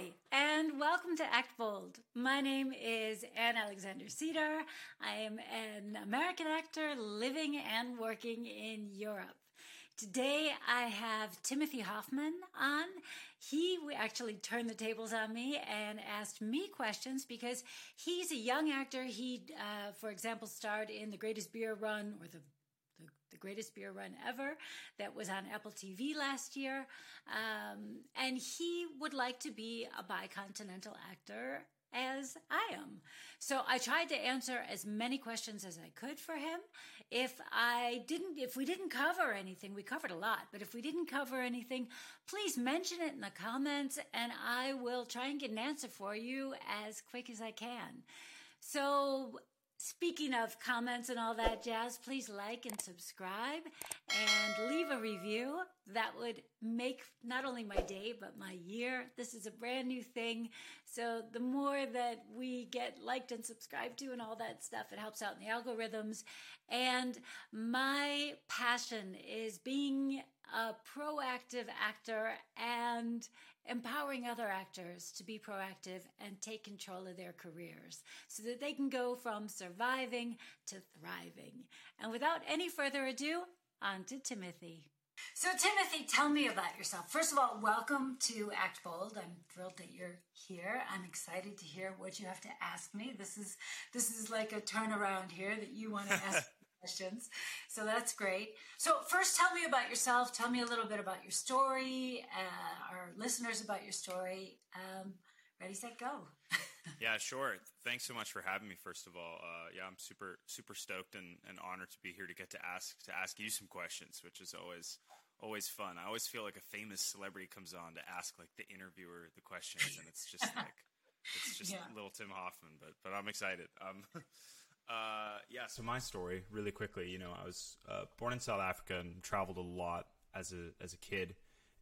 Hi, and welcome to Act Bold. My name is Anne Alexander Sieder. I am an American actor living and working in Europe. Today I have Timothy Hoffmann on. He actually turned the tables on me and asked me questions because he's a young actor. He, uh, for example, starred in The Greatest Beer Run or the the greatest beer run ever that was on Apple TV last year. Um, and he would like to be a bicontinental actor as I am. So I tried to answer as many questions as I could for him. If I didn't, if we didn't cover anything, we covered a lot, but if we didn't cover anything, please mention it in the comments and I will try and get an answer for you as quick as I can. So Speaking of comments and all that jazz, please like and subscribe and leave a review. That would make not only my day, but my year. This is a brand new thing. So the more that we get liked and subscribed to and all that stuff, it helps out in the algorithms. And my passion is being a proactive actor and empowering other actors to be proactive and take control of their careers so that they can go from surviving to thriving. And without any further ado, on to Timothy. So, Timothy, tell me about yourself. First of all, welcome to Act Bold. I'm thrilled that you're here. I'm excited to hear what you have to ask me. This is this is like a turnaround here that you want to ask questions. So that's great. So first, tell me about yourself. Tell me a little bit about your story. Uh, our listeners about your story. Um, ready, set, go. yeah, sure. Thanks so much for having me. First of all, uh, yeah, I'm super super stoked and, and honored to be here to get to ask to ask you some questions, which is always always fun. I always feel like a famous celebrity comes on to ask like the interviewer the questions, and it's just like it's just yeah. little Tim Hoffmann. But but I'm excited. Um, Uh, yeah. So my story, really quickly, you know, I was uh, born in South Africa and traveled a lot as a as a kid,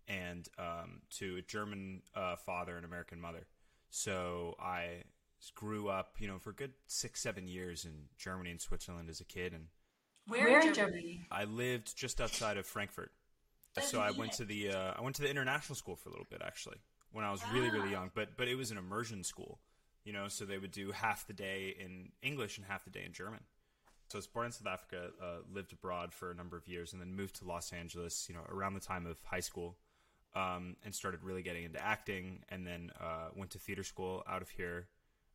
and um, to a German uh, father and American mother. So I grew up, you know, for a good six seven years in Germany and Switzerland as a kid, and where, in Germany? I lived just outside of Frankfurt. So I went to the uh, I went to the international school for a little bit actually when I was really really young, but but it was an immersion school you know, so they would do half the day in English and half the day in German. So I was born in South Africa, uh, lived abroad for a number of years, and then moved to Los Angeles, you know, around the time of high school, um, and started really getting into acting. And then uh, went to theater school out of here,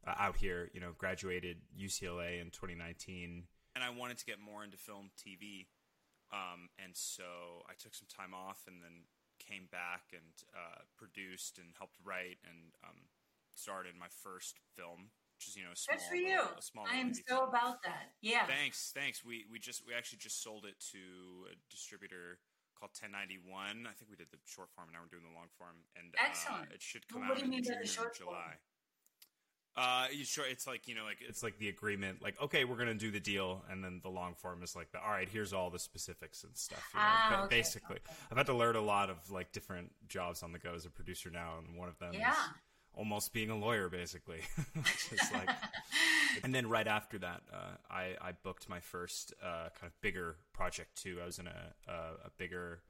uh, out here, you know, graduated UCLA in 2019. And I wanted to get more into film, TV, um, and so I took some time off, and then came back and uh, produced and helped write and um, starred in my first film, which is you know a small. Good for you. A small I am so film. about that. Yeah. Thanks, thanks. We we just we actually just sold it to a distributor called 1091. I think we did the short form, and now we're doing the long form, and excellent. Uh, it should come well, out in June or July. Form? Uh, you sure. It's like you know, like it's like the agreement. Like, okay, we're gonna do the deal, and then the long form is like the all right. Here's all the specifics and stuff. You know? ah, okay. Basically, okay. I've had to learn a lot of like different jobs on the go as a producer now, and one of them yeah. is almost being a lawyer, basically. like, and then right after that, uh, I, I booked my first uh, kind of bigger project too. I was in a, a, a bigger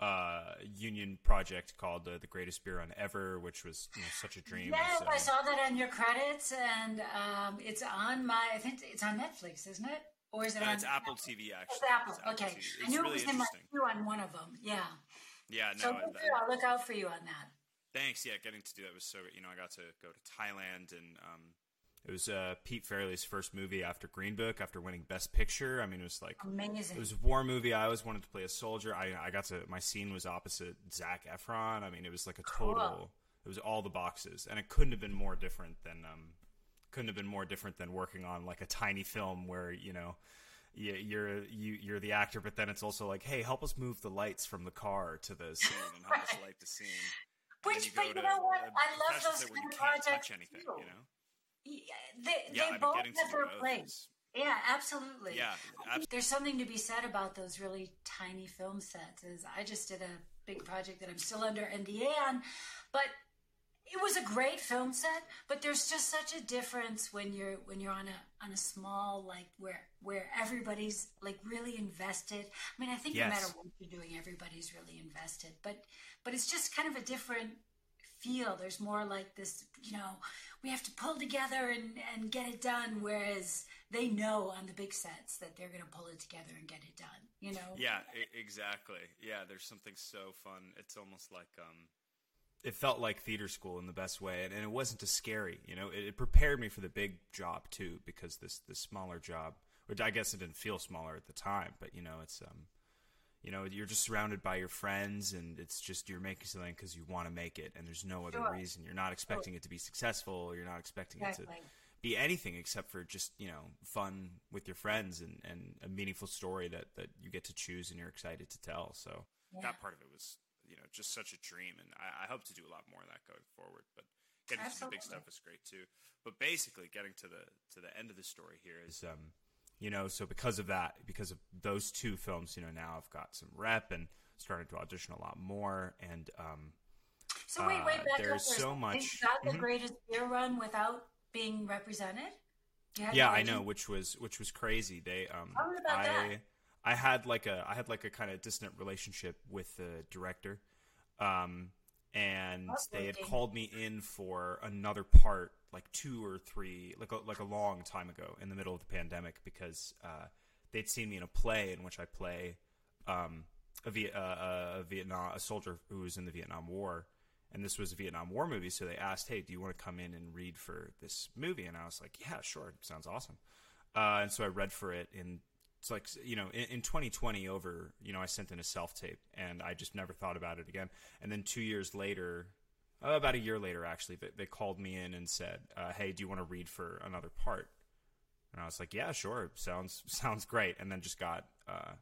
uh, union project called uh, the Greatest Beer Run Ever, which was you know, such a dream. Yeah, so. I saw that on your credits, and um, it's on my. I think it's on Netflix, isn't it? Or is it uh, on? It's Apple TV actually. It's Apple. It's okay, Apple I knew really it was in my queue on one of them. Yeah. Yeah. No. So I'll look out for you on that. Thanks. Yeah, getting to do that was so. You know, I got to go to Thailand, and um, it was uh, Pete Farrelly's first movie after Green Book, after winning Best Picture. I mean, it was like amazing. It was a war movie. I always wanted to play a soldier. I I got to my scene was opposite Zac Efron. I mean, it was like a total. Cool. It was all the boxes, and it couldn't have been more different than um, couldn't have been more different than working on like a tiny film where you know you're you you're the actor, but then it's also like, hey, help us move the lights from the car to the scene and help us light the scene. Which, but you know what? I love those kind of projects anything, too. You know? Yeah, they, yeah, they both have their place. Yeah, absolutely. Yeah, absolutely. There's something to be said about those really tiny film sets. Is I just did a big project that I'm still under NDA on, but it was a great film set, but there's just such a difference when you're when you're on a on a small like where where everybody's like really invested. I mean, I think yes. no matter what you're doing, everybody's really invested. But but it's just kind of a different feel. There's more like this, you know, we have to pull together and, and get it done. Whereas they know on the big sets that they're going to pull it together and get it done, you know? Yeah, exactly. Yeah, there's something so fun. It's almost like, um, it felt like theater school in the best way, and, and it wasn't as scary. You know, it, it, prepared me for the big job too, because this this smaller job, which I guess it didn't feel smaller at the time, but you know, it's um, you know, you're just surrounded by your friends, and it's just you're making something because you want to make it, and there's no other reason. You're not expecting it to be successful. You're not expecting it to be anything except for just you know fun with your friends and, and a meaningful story that, that you get to choose and you're excited to tell. So Yeah. that part of it was you know just such a dream, and I, I hope to do a lot more of that going forward. But getting to the big stuff is great too. But basically, getting to the to the end of the story here is um you know so because of that because of those two films you know now I've got some rep and started to audition a lot more and um So wait, wait, Uh, back up there's a so much- You got the Mhm. greatest beer run without being represented? Yeah i know which was which was crazy they um about i that. I had like a i had like a kind of distant relationship with the director um and they had called me in for another part like two or three like a, like a long time ago in the middle of the pandemic because uh they'd seen me in a play in which i play um a, Viet, uh, a Vietnam a soldier who was in the Vietnam War and this was a Vietnam War movie so they asked hey do you want to come in and read for this movie? And I was like yeah sure sounds awesome. Uh, and so I read for it in it's like you know in, in 2020 over you know I sent in a self tape and I just never thought about it again. And then two years later uh, about a year later actually they, they called me in and said uh, hey do you want to read for another part? And I was like yeah sure. Sounds sounds great. And then just got uh,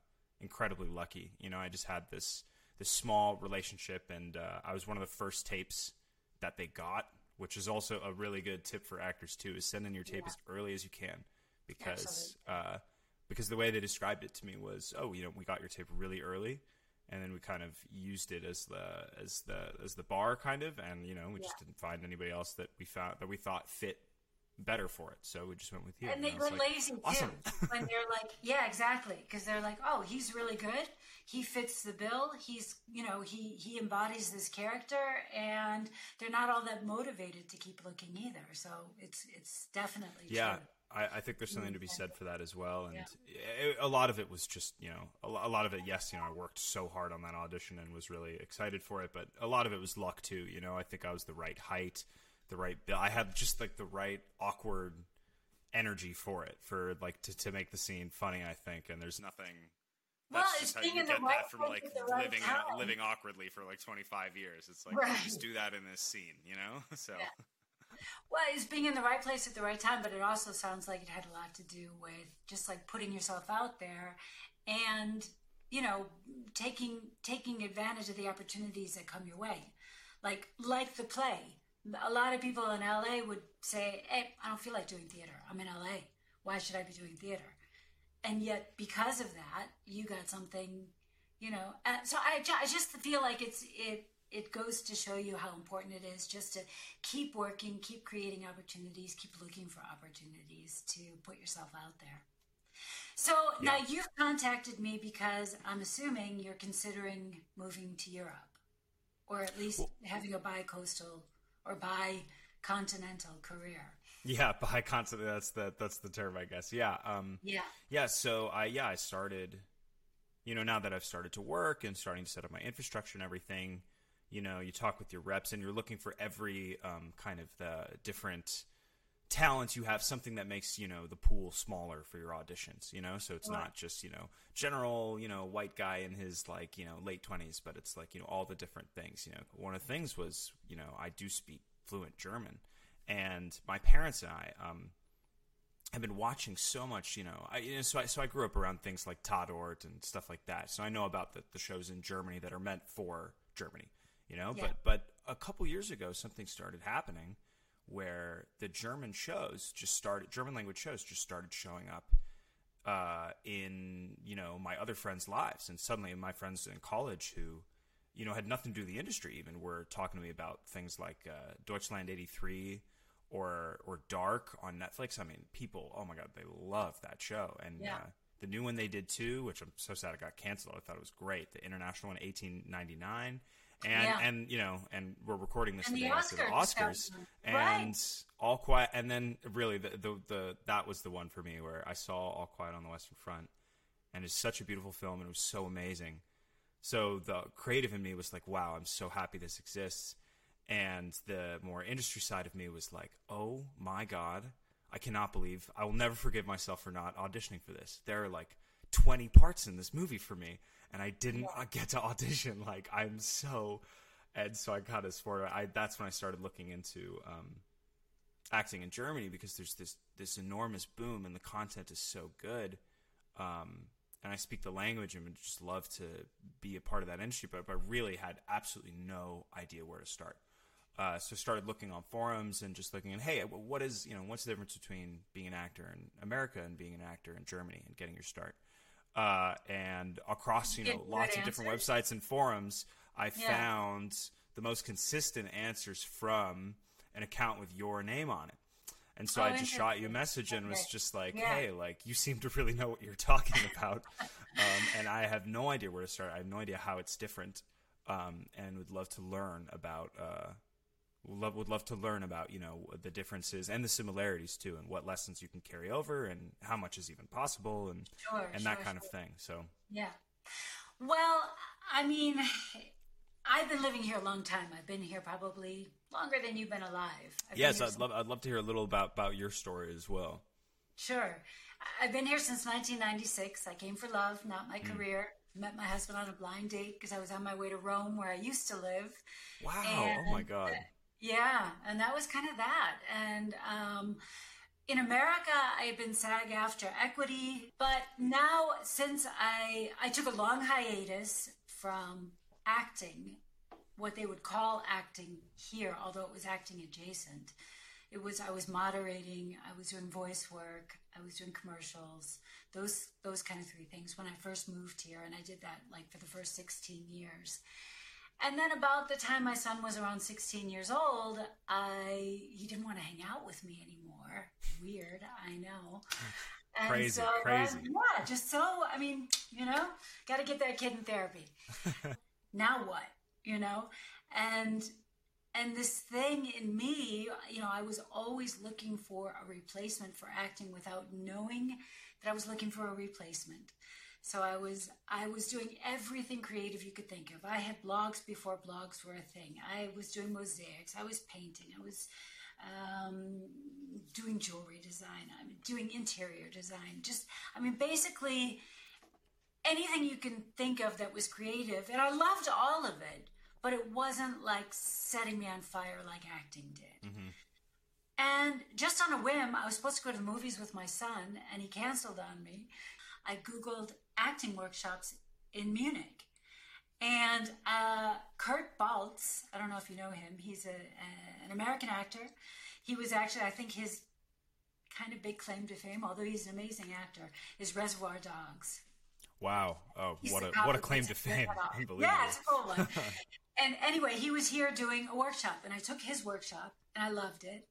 incredibly lucky. You know I just had this this small relationship and uh, I was one of the first tapes that they got which is also a really good tip for actors too is send in your tape Yeah. as early as you can because uh, because the way they described it to me was, oh, you know, we got your tape really early, and then we kind of used it as the as the as the bar, kind of, and you know, we just didn't find anybody else that we found that we thought fit better for it, so we just went with you. And they were like, lazy too. awesome. when they're like, yeah, exactly, because they're like, oh, he's really good. He fits the bill. He's, you know, he he embodies this character, and they're not all that motivated to keep looking either. So it's it's definitely yeah. true. I, I think there's something to be said for that as well, and Yeah. it, a lot of it was just you know a, a lot of it. Yes, you know I worked so hard on that audition and was really excited for it, but a lot of it was luck too. You know I think I was the right height, the right. build. I had just like the right awkward energy for it for like to, to make the scene funny. I think, and there's nothing. Well, That's it's just how you the get right that from like right living time. living awkwardly for like 25 years. It's like Right. just do that in this scene, you know. So Yeah. Well, it's being in the right place at the right time, but it also sounds like it had a lot to do with just like putting yourself out there and you know taking taking advantage of the opportunities that come your way. Like like the play. A lot of people in LA would say, "Hey, I don't feel like doing theater. I'm in LA. Why should I be doing theater?" And yet because of that, you got something, you know. Uh, so I, I just feel like it's it it goes to show you how important it is just to keep working, keep creating opportunities, keep looking for opportunities to put yourself out there. So now you've contacted me because I'm assuming you're considering moving to Europe, or at least having a bi-coastal or bi-continental career. yeah, by concept, that's the that's the term, I guess. Yeah. Um, Yeah. Yeah, so I yeah, I started you know, now that I've started to work and starting to set up my infrastructure and everything, you know, you talk with your reps and you're looking for every um, kind of the different talents you have something that makes you know the pool smaller for your auditions you know so it's Right. not just you know general you know white guy in his like you know late 20s but it's like you know all the different things you know one of the things was you know i do speak fluent german and my parents and i um have been watching so much, you know. I, you know, so I so I grew up around things like Tatort and stuff like that. So I know about the, the shows in Germany that are meant for Germany, you know. Yeah. But but a couple years ago, something started happening where the German shows just started, German language shows just started showing up uh, in you know my other friends' lives, and suddenly my friends in college who you know had nothing to do with the industry even were talking to me about things like uh, Deutschland '83 or or Dark on Netflix. I mean, people, oh my god, they love that show, and Yeah. uh, the new one they did too, which I'm so sad it got canceled. I thought it was great. The international one, 1899, and Yeah. and you know, and we're recording this And the the after the Oscars, Oscars, and Right. All Quiet, and then really the, the the that was the one for me where I saw All Quiet on the Western Front, and it's such a beautiful film, and it was so amazing. So the creative in me was like, wow, I'm so happy this exists. And the more industry side of me was like, oh my God, I cannot believe, I will never forgive myself for not auditioning for this. There are like 20 parts in this movie for me, and I didn't uh get to audition. Like, I'm so, and so I got as for I, that's when I started looking into, um, acting in Germany because there's this, this enormous boom and the content is so good. Um, and I speak the language and would just love to be a part of that industry, but, but really had absolutely no idea where to start. Uh, so started looking on forums and just looking at, hey, what is, you know, what's the difference between being an actor in America and being an actor in Germany and getting your start? Uh, and across, you know, lots of different websites and forums, I Yeah. found the most consistent answers from an account with your name on it. And so Oh, I just shot you a message and was just like, Yeah. hey, like you seem to really know what you're talking about. um, and I have no idea where to start. I have no idea how it's different. Um, and would love to learn about, uh, love, would love to learn about, you know, the differences and the similarities too, and what lessons you can carry over and how much is even possible and, Sure, and that sure, kind of thing. So, Yeah. Well, I mean, I've been living here a long time. I've been here probably longer than you've been alive. I've yes, here I'd love, I'd love to hear a little about, about your story as well. Sure. I've been here since 1996. I came for love, not my mm. career. Met my husband on a blind date because I was on my way to Rome, where I used to live. Wow. And- oh my God. Yeah, and that was kind of that. And um, in America, I've been SAG-AFTRA equity, but now since I I took a long hiatus from acting, what they would call acting here, although it was acting adjacent. It was I was moderating, I was doing voice work, I was doing commercials, those those kind of three things when I first moved here, and I did that like for the first sixteen years. And then about the time my son was around 16 years old, I he didn't want to hang out with me anymore. Weird, I know. And Crazy, so, um, crazy. yeah, just so I mean, you know, got to get that kid in therapy. now what? You know, and and this thing in me, you know, I was always looking for a replacement for acting without knowing that I was looking for a replacement. So I was I was doing everything creative you could think of. I had blogs before blogs were a thing. I was doing mosaics. I was painting. I was um, doing jewelry design. I'm doing interior design. Just I mean, basically anything you can think of that was creative, and I loved all of it. But it wasn't like setting me on fire like acting did. And just on a whim, I was supposed to go to the movies with my son, and he canceled on me. I Googled acting workshops in Munich. And uh, Kirk Baltz, I don't know if you know him, he's a, a, an American actor. He was actually, I think, his kind of big claim to fame, although he's an amazing actor, is Reservoir Dogs. Wow. Oh, He's what a what a claim to fame. Unbelievable. Yeah, it's a cool one. and anyway, he was here doing a workshop, and I took his workshop, and I loved it.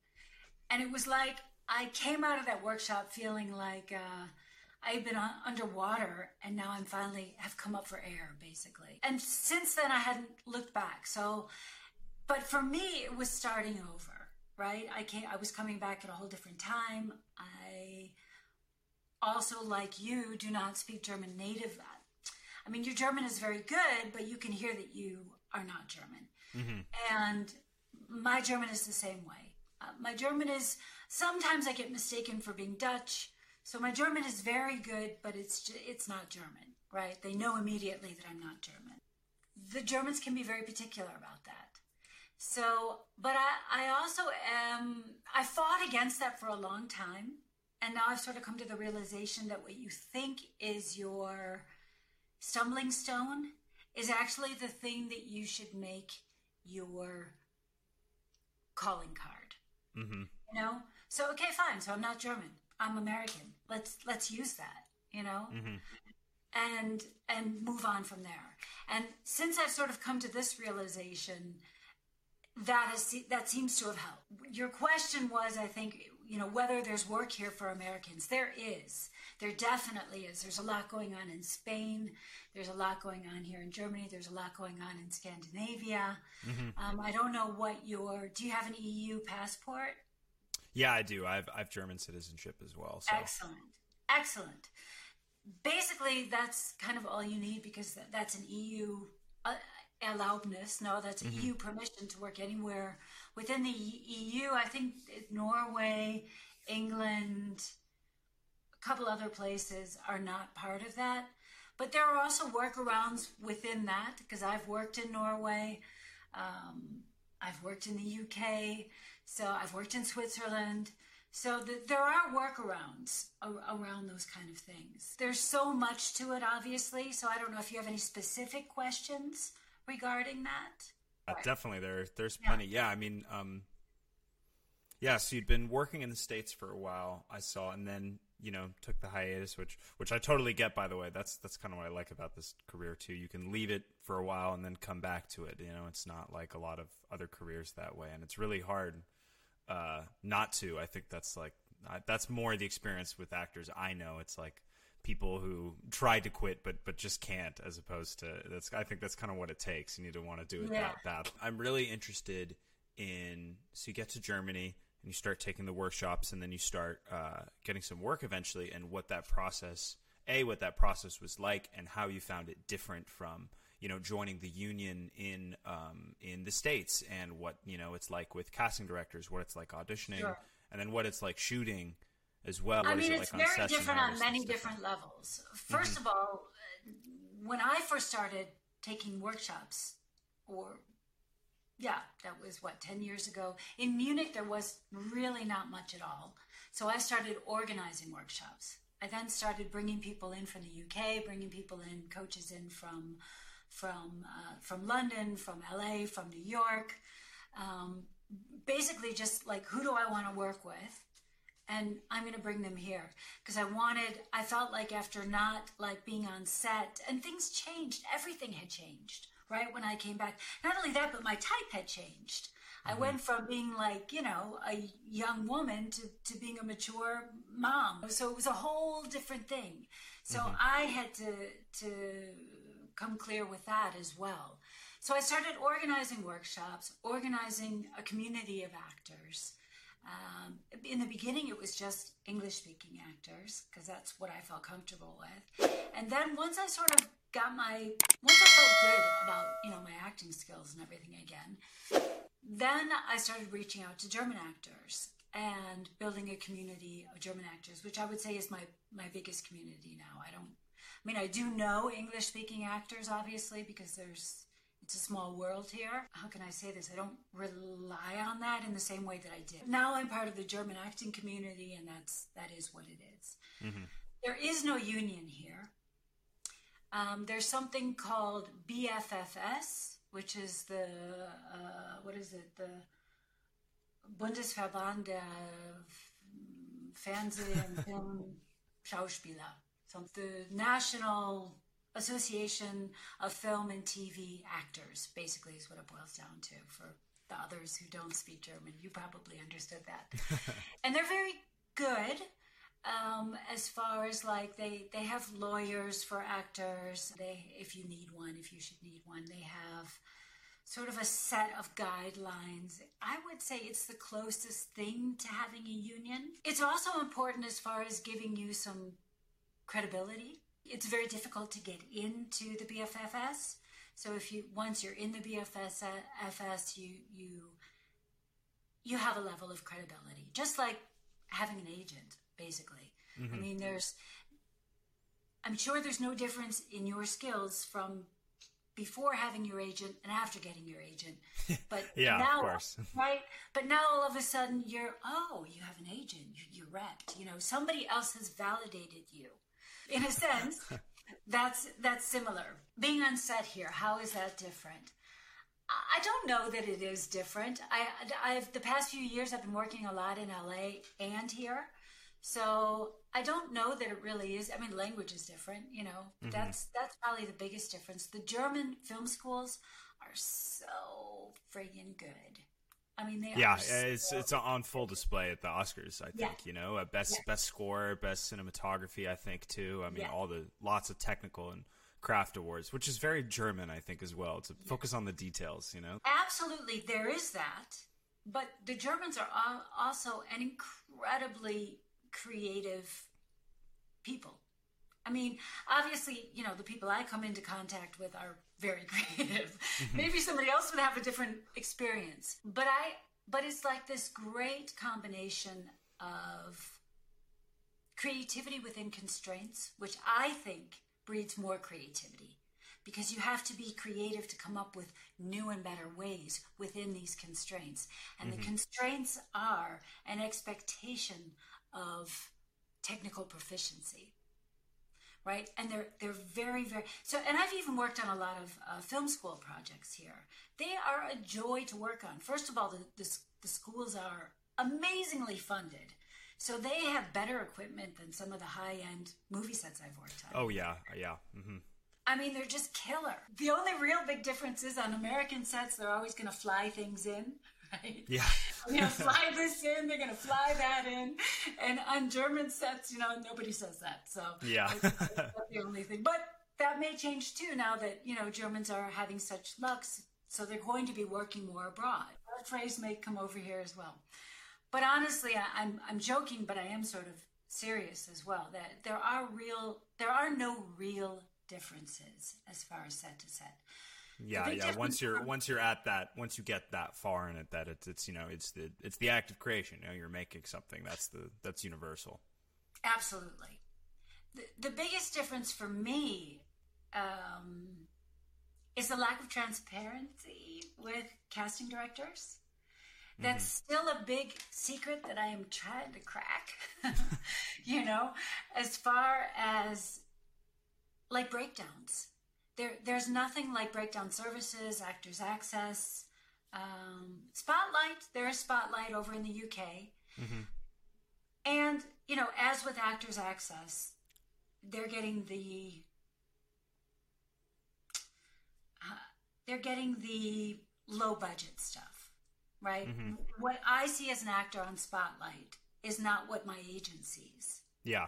And it was like I came out of that workshop feeling like uh, I had been un- underwater, and now I'm finally have come up for air, basically. And since then, I hadn't looked back. So, but for me, it was starting over, right? I came, I was coming back at a whole different time. I also, like you, do not speak German native. I mean, your German is very good, but you can hear that you are not German. And my German is the same way. Uh, my German is sometimes I get mistaken for being Dutch. So my German is very good, but it's it's not German, right? They know immediately that I'm not German. The Germans can be very particular about that. So, but I, I also am, I fought against that for a long time. And now I've sort of come to the realization that what you think is your stumbling stone is actually the thing that you should make your calling card. Mm-hmm. You know? So okay, fine. So I'm not German. I'm American. Let's let's use that, you know? And and move on from there. And since I've sort of come to this realization, that is that seems to have helped. Your question was, I think, you know, whether there's work here for Americans. There is. There definitely is. There's a lot going on in Spain. There's a lot going on here in Germany. There's a lot going on in Scandinavia. Mm-hmm. Um, I don't know what your. Do you have an EU passport? Yeah, I do. I've I've German citizenship as well. So. Excellent, excellent. Basically, that's kind of all you need because that's an EU uh, Erlaubnis. No, that's mm-hmm. EU permission to work anywhere within the EU. I think Norway, England, a couple other places are not part of that. But there are also workarounds within that because I've worked in Norway, um, I've worked in the UK, so I've worked in Switzerland. So the, there are workarounds around those kind of things. There's so much to it, obviously. So I don't know if you have any specific questions regarding that? Uh, definitely, there there's plenty. Yeah, yeah I mean, um, yeah. So you'd been working in the states for a while, I saw, and then you know took the hiatus, which which I totally get. By the way, that's that's kind of what I like about this career too. You can leave it for a while and then come back to it. You know, it's not like a lot of other careers that way, and it's really hard uh, not to. I think that's like that's more the experience with actors. I know it's like people who tried to quit but but just can't as opposed to that's I think that's kind of what it takes. You need to want to do it yeah. that bad. I'm really interested in so you get to Germany and you start taking the workshops and then you start uh, getting some work eventually and what that process a what that process was like and how you found it different from you know joining the union in um, in the states and what you know it's like with casting directors what it's like auditioning sure. and then what it's like shooting as well? What I mean, it's like very different on many different, levels. 1st mm-hmm. of all, when I first started taking workshops, or yeah, that was what, 10 years ago. In Munich, there was really not much at all. So I started organizing workshops. I then started bringing people in from the UK, bringing people in, coaches in from from uh, from London, from LA, from New York. Um, basically, just like who do I want to work with, and I'm going to bring them here because I wanted, I felt like after not like being on set and things changed, everything had changed, right? When I came back, not only that, but my type had changed. Mm-hmm. I went from being like, you know, a young woman to, to being a mature mom. So it was a whole different thing. So mm-hmm. I had to, to come clear with that as well. So I started organizing workshops, organizing a community of actors um, in the beginning, it was just English speaking actors because that's what I felt comfortable with. And then once I sort of got my, once I felt good about, you know, my acting skills and everything again, then I started reaching out to German actors and building a community of German actors, which I would say is my, my biggest community now. I don't, mean, I do know English speaking actors, obviously, because there's it's a small world here. How can I say this? I don't rely on that in the same way that I did. Now I'm part of the German acting community, and that's that is what it is. Mm-hmm. There is no union here. Um, there's something called BFFS, which is the uh, what is it? The Bundesverband der Fernseh- und Film-Schauspieler. So the national Association of Film and TV Actors, basically, is what it boils down to for the others who don't speak German. You probably understood that. and they're very good um, as far as like they, they have lawyers for actors. They, if you need one, if you should need one, they have sort of a set of guidelines. I would say it's the closest thing to having a union. It's also important as far as giving you some credibility it's very difficult to get into the BFFS. So if you once you're in the BFFS, you you you have a level of credibility, just like having an agent, basically. Mm-hmm. I mean, there's I'm sure there's no difference in your skills from before having your agent and after getting your agent. But yeah, now, of course. right? But now all of a sudden you're, oh, you have an agent, you're repped. You know, somebody else has validated you in a sense, that's that's similar. Being on set here, how is that different? I don't know that it is different. I, I've the past few years I've been working a lot in LA and here, so I don't know that it really is. I mean, language is different. You know, mm-hmm. that's that's probably the biggest difference. The German film schools are so friggin' good. I mean, they yeah, are so- it's it's on full display at the Oscars. I think Yeah. you know, best Yeah. best score, best cinematography. I think too. I mean, Yeah. all the lots of technical and craft awards, which is very German, I think, as well. To focus on the details, you know. Absolutely, there is that. But the Germans are also an incredibly creative people. I mean, obviously, you know, the people I come into contact with are very creative. Mm-hmm. Maybe somebody else would have a different experience. But I but it's like this great combination of creativity within constraints, which I think breeds more creativity because you have to be creative to come up with new and better ways within these constraints. And the mm-hmm. constraints are an expectation of technical proficiency. Right, and they're they're very very so. And I've even worked on a lot of uh, film school projects here. They are a joy to work on. First of all, the, the the schools are amazingly funded, so they have better equipment than some of the high end movie sets I've worked on. Oh yeah, yeah. Mm-hmm. I mean, they're just killer. The only real big difference is on American sets, they're always going to fly things in, right? Yeah. Going to fly this in, they're going to fly that in. And on German sets, you know, nobody says that. So Yeah. that's, that's the only thing. But that may change too now that, you know, Germans are having such luck. So they're going to be working more abroad. That phrase may come over here as well. But honestly, I, I'm, I'm joking, but I am sort of serious as well that there are real, there are no real differences as far as set to set. Yeah, yeah. Once you're once you're at that, once you get that far in it, that it's it's you know it's the it's the act of creation. You know, you're making something. That's the that's universal. Absolutely. The, the biggest difference for me um, is the lack of transparency with casting directors. That's still a big secret that I am trying to crack. you know, as far as like breakdowns. There, there's nothing like breakdown services, actors access, um, spotlight. There is spotlight over in the UK. And, you know, as with Actors Access, they're getting the uh, they're getting the low budget stuff, right? What I see as an actor on Spotlight is not what my agent sees. Yeah,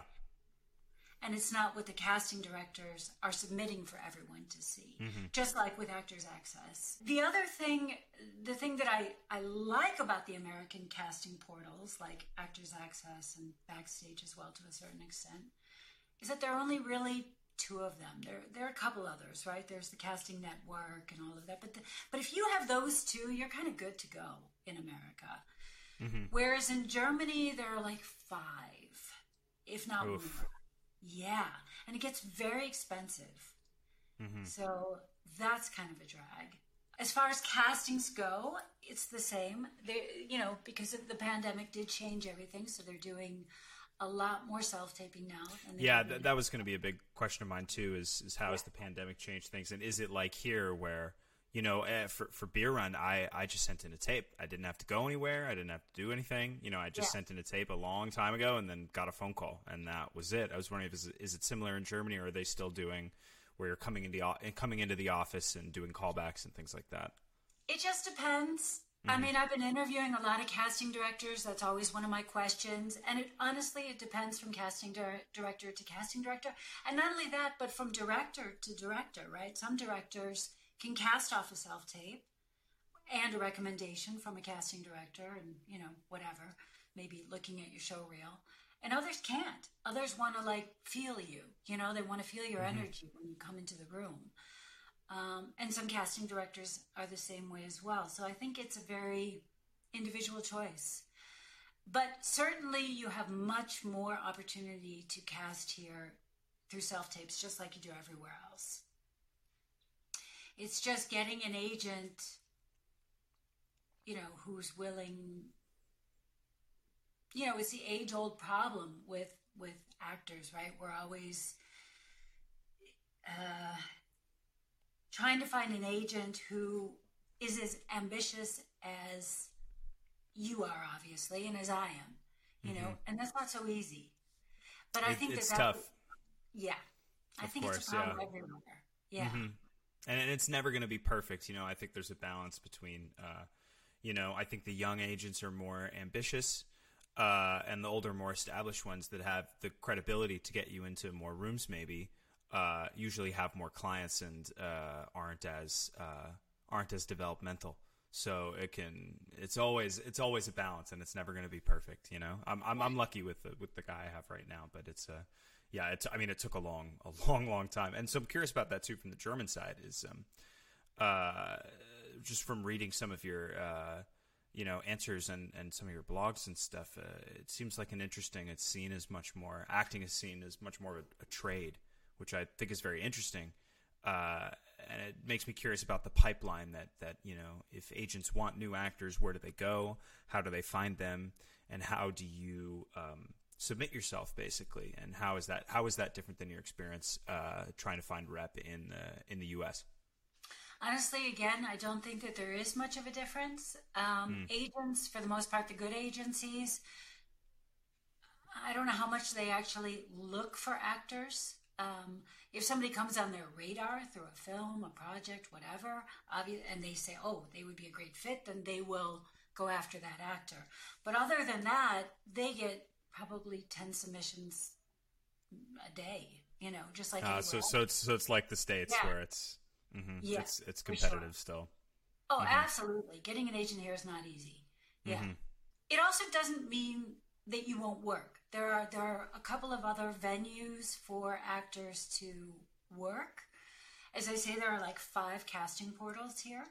And it's not what the casting directors are submitting for everyone to see, mm-hmm. just like with Actors Access. The other thing, the thing that I, I like about the American casting portals, like Actors Access and Backstage as well to a certain extent, is that there are only really two of them. There, there are a couple others, right? There's the Casting Network and all of that. But, the, but if you have those two, you're kind of good to go in America. Mm-hmm. Whereas in Germany, there are like five, if not Oof. more. Yeah, and it gets very expensive. Mm-hmm. So that's kind of a drag. As far as castings go, it's the same. They, you know, because of the pandemic did change everything, so they're doing a lot more self taping now. than they yeah. Th- that was going to be a big question of mine too. Is is how has the pandemic changed things, and is it like here where you know eh, for for beer run, I I just sent in a tape. I didn't have to go anywhere. I didn't have to do anything. You know, I just Yeah. sent in a tape a long time ago, and then got a phone call, and that was it. I was wondering if is it, is it similar in Germany, or are they still doing where you're coming into the coming into the office and doing callbacks and things like that? It just depends. I mean, I've been interviewing a lot of casting directors. That's always one of my questions. And it, honestly, it depends from casting dir- director to casting director. And not only that, but from director to director, right? Some directors can cast off a self tape and a recommendation from a casting director and, you know, whatever, maybe looking at your show reel. And others can't. Others want to like feel you, you know, they want to feel your energy when you come into the room. Um, and some casting directors are the same way as well. So I think it's a very individual choice. But certainly you have much more opportunity to cast here through self tapes, just like you do everywhere else. It's just getting an agent, you know, who's willing. You know, it's the age old problem with with actors, right? We're always uh, trying to find an agent who is as ambitious as you are, obviously, and as I am. You know, and that's not so easy. But I It- think it's that tough. Yeah, I Of think it's course, a problem yeah. everywhere. Yeah, and it's never going to be perfect. You know, I think there's a balance between, uh, You know, I think the young agents are more ambitious, uh, and the older, more established ones that have the credibility to get you into more rooms, maybe, uh, usually have more clients and uh, aren't as uh, aren't as developmental. So it can it's always it's always a balance, and it's never going to be perfect. You know, I'm I'm, I'm lucky with the, with the guy I have right now, but it's uh yeah, it's I mean it took a long a long long time, and so I'm curious about that too from the German side is um uh just from reading some of your uh you know answers and, and some of your blogs and stuff uh, it seems like an interesting it's seen as much more acting is seen as much more a, a trade which i think is very interesting. Uh, and it makes me curious about the pipeline that that you know if agents want new actors where do they go? How do they find them? And how do you um, submit yourself basically and how is that how is that different than your experience uh, trying to find rep in the in the us honestly again i don't think that there is much of a difference um, mm. agents for the most part the good agencies i don't know how much they actually look for actors um, if somebody comes on their radar through a film, a project, whatever, and they say, oh, they would be a great fit, then they will go after that actor. But other than that, they get probably 10 submissions a day, you know, just like uh, so so it's so it's like the states yeah. where it's mm-hmm, yeah, it's it's competitive sure. still. Oh, mm-hmm. absolutely. Getting an agent here is not easy. Yeah. Mm-hmm. It also doesn't mean that you won't work. There are there are a couple of other venues for actors to work. As I say, there are like five casting portals here.